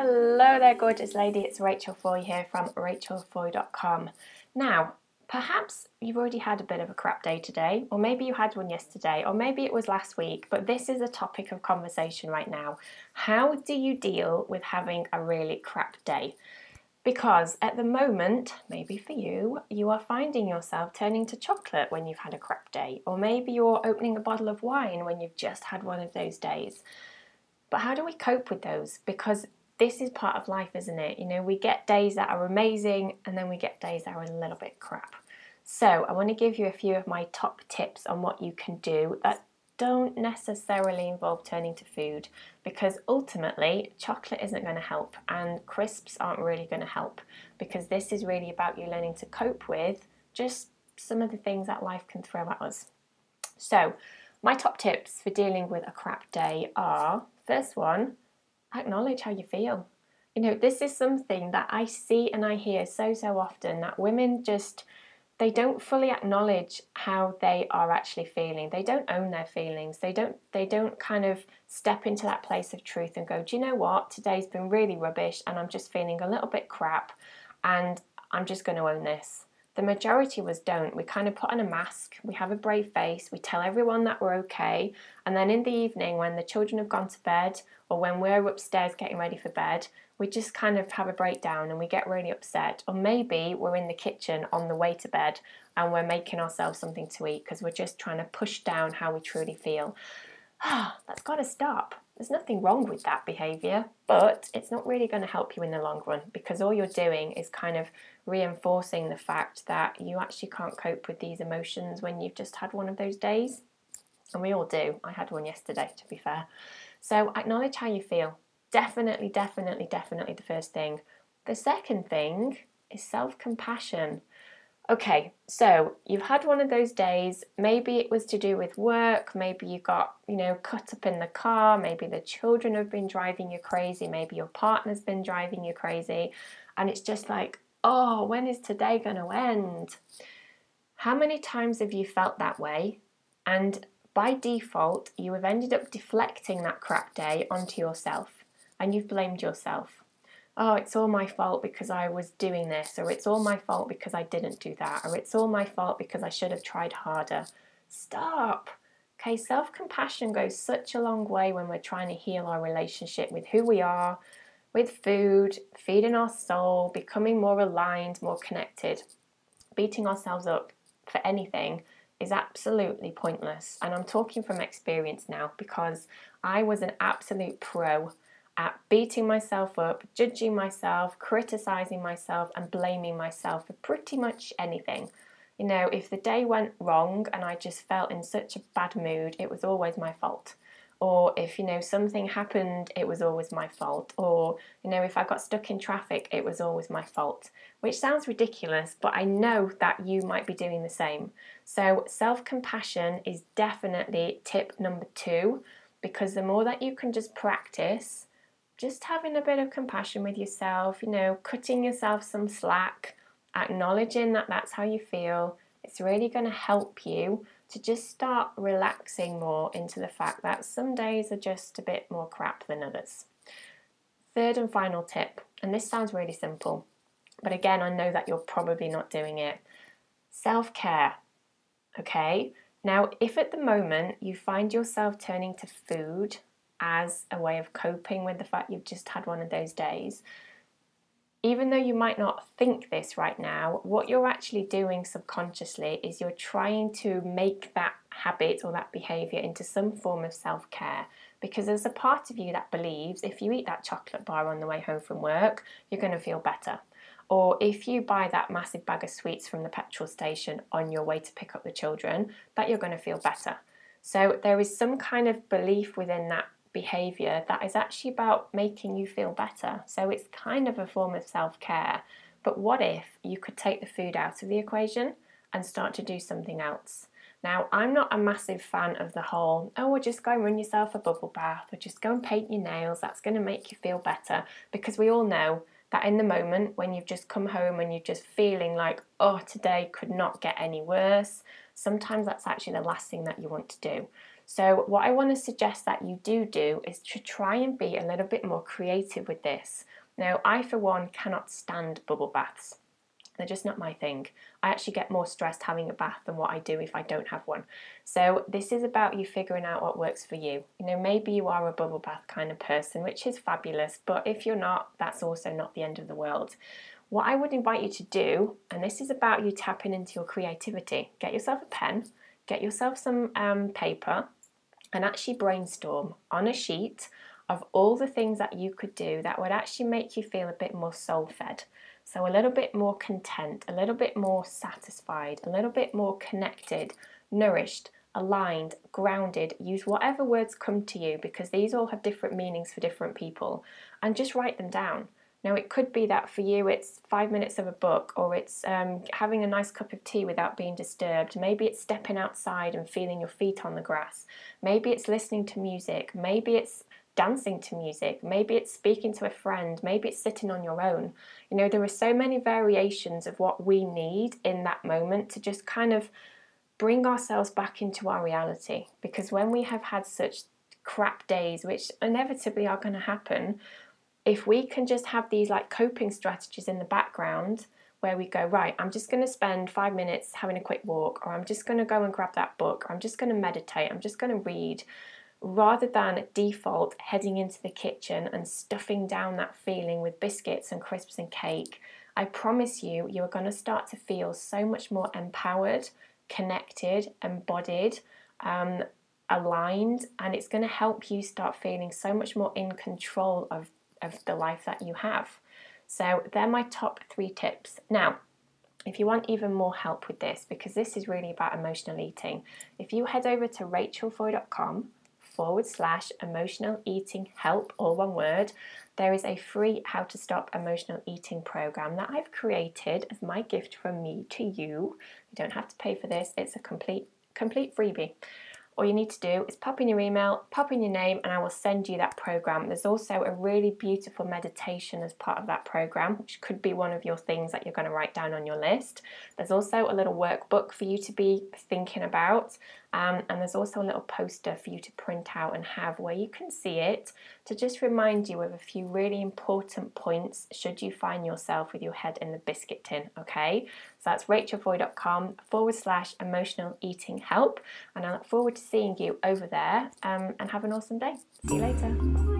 Hello there, gorgeous lady. It's Rachel Foy here from rachelfoy.com. Now, perhaps you've already had a bit of a crap day today, or maybe you had one yesterday, or maybe it was last week, but this is a topic of conversation right now. How do you deal with having a really crap day? Because at the moment, maybe for you, you are finding yourself turning to chocolate when you've had a crap day, or maybe you're opening a bottle of wine when you've just had one of those days. But how do we cope with those? Because this is part of life, isn't it? You know, we get days that are amazing and then we get days that are a little bit crap. So, I want to give you a few of my top tips on what you can do that don't necessarily involve turning to food because ultimately chocolate isn't going to help and crisps aren't really going to help because this is really about you learning to cope with just some of the things that life can throw at us. So, my top tips for dealing with a crap day are first one, acknowledge how you feel. You know, this is something that I see and I hear so, so often that women just they don't fully acknowledge how they are actually feeling. They don't own their feelings. They don't they don't kind of step into that place of truth and go do you know what? Today's been really rubbish and i'm just feeling a little bit crap and i'm just going to own this the majority us don't we kind of put on a mask we have a brave face we tell everyone that we're okay and then in the evening when the children have gone to bed or when we're upstairs getting ready for bed we just kind of have a breakdown and we get really upset. Or maybe we're in the kitchen on the way to bed and we're making ourselves something to eat because we're just trying to push down how we truly feel. Ah, that's got to stop. There's nothing wrong with that behavior, but it's not really going to help you in the long run because all you're doing is kind of reinforcing the fact that you actually can't cope with these emotions when you've just had one of those days. And we all do. I had one yesterday, to be fair. So acknowledge how you feel definitely, definitely, definitely the first thing. The second thing is self compassion. Okay, so you've had one of those days. Maybe it was to do with work. Maybe you got, you know, cut up in the car. Maybe the children have been driving you crazy. Maybe your partner's been driving you crazy. And it's just like, oh, when is today going to end? How many times have you felt that way? And by default, you have ended up deflecting that crap day onto yourself and you've blamed yourself. Oh, it's all my fault because I was doing this, or it's all my fault because I didn't do that, or it's all my fault because I should have tried harder. Stop. Okay, self compassion goes such a long way when we're trying to heal our relationship with who we are, with food, feeding our soul, becoming more aligned, more connected. Beating ourselves up for anything is absolutely pointless. And I'm talking from experience now because I was an absolute pro at beating myself up, judging myself, criticizing myself, and blaming myself for pretty much anything. You know, if the day went wrong and I just felt in such a bad mood, it was always my fault. Or if, you know, something happened, it was always my fault. Or, you know, if I got stuck in traffic, it was always my fault. Which sounds ridiculous, but I know that you might be doing the same. So, self compassion is definitely tip number two because the more that you can just practice, just having a bit of compassion with yourself, you know, cutting yourself some slack, acknowledging that that's how you feel. It's really going to help you to just start relaxing more into the fact that some days are just a bit more crap than others. Third and final tip, and this sounds really simple, but again, I know that you're probably not doing it. Self care. Okay? Now, if at the moment you find yourself turning to food as a way of coping with the fact you've just had one of those days, even though you might not think this right now, what you're actually doing subconsciously is you're trying to make that habit or that behavior into some form of self care. Because there's a part of you that believes if you eat that chocolate bar on the way home from work, you're going to feel better. Or if you buy that massive bag of sweets from the petrol station on your way to pick up the children, that you're going to feel better. So there is some kind of belief within that behavior that is actually about making you feel better. So it's kind of a form of self care. But what if you could take the food out of the equation and start to do something else? Now, I'm not a massive fan of the whole, oh, well, just go and run yourself a bubble bath or just go and paint your nails, that's going to make you feel better. Because we all know that in the moment when you've just come home and you're just feeling like, oh, today could not get any worse, sometimes that's actually the last thing that you want to do. So, what I want to suggest that you do do is to try and be a little bit more creative with this. Now, I, for one, cannot stand bubble baths. They're just not my thing. I actually get more stressed having a bath than what I do if I don't have one. So, this is about you figuring out what works for you. You know, maybe you are a bubble bath kind of person, which is fabulous, but if you're not, that's also not the end of the world. What I would invite you to do, and this is about you tapping into your creativity, get yourself a pen, get yourself some um, paper, and actually brainstorm on a sheet of all the things that you could do that would actually make you feel a bit more soul fed. So, a little bit more content, a little bit more satisfied, a little bit more connected, nourished, aligned, grounded. Use whatever words come to you because these all have different meanings for different people and just write them down. Now, it could be that for you it's five minutes of a book, or it's um, having a nice cup of tea without being disturbed. Maybe it's stepping outside and feeling your feet on the grass. Maybe it's listening to music. Maybe it's dancing to music, maybe it's speaking to a friend, maybe it's sitting on your own. You know, there are so many variations of what we need in that moment to just kind of bring ourselves back into our reality. Because when we have had such crap days, which inevitably are going to happen, if we can just have these like coping strategies in the background where we go, right, I'm just going to spend five minutes having a quick walk, or I'm just going to go and grab that book, or I'm just going to meditate, I'm just going to read rather than default heading into the kitchen and stuffing down that feeling with biscuits and crisps and cake, I promise you, you are going to start to feel so much more empowered, connected, embodied, um, aligned, and it's going to help you start feeling so much more in control of, of the life that you have. So, they're my top three tips. Now, if you want even more help with this, because this is really about emotional eating, if you head over to rachelfoy.com forward slash emotional eating help, all one word, there is a free How to Stop Emotional Eating program that I've created as my gift from me to you. You don't have to pay for this, it's a complete complete freebie all you need to do is pop in your email, pop in your name, and I will send you that program. There's also a really beautiful meditation as part of that program, which could be one of your things that you're going to write down on your list. There's also a little workbook for you to be thinking about, um, and there's also a little poster for you to print out and have where you can see it to just remind you of a few really important points should you find yourself with your head in the biscuit tin. Okay, so that's rachelfoy.com forward slash emotional eating help, and I look forward to seeing you over there um, and have an awesome day. See you later.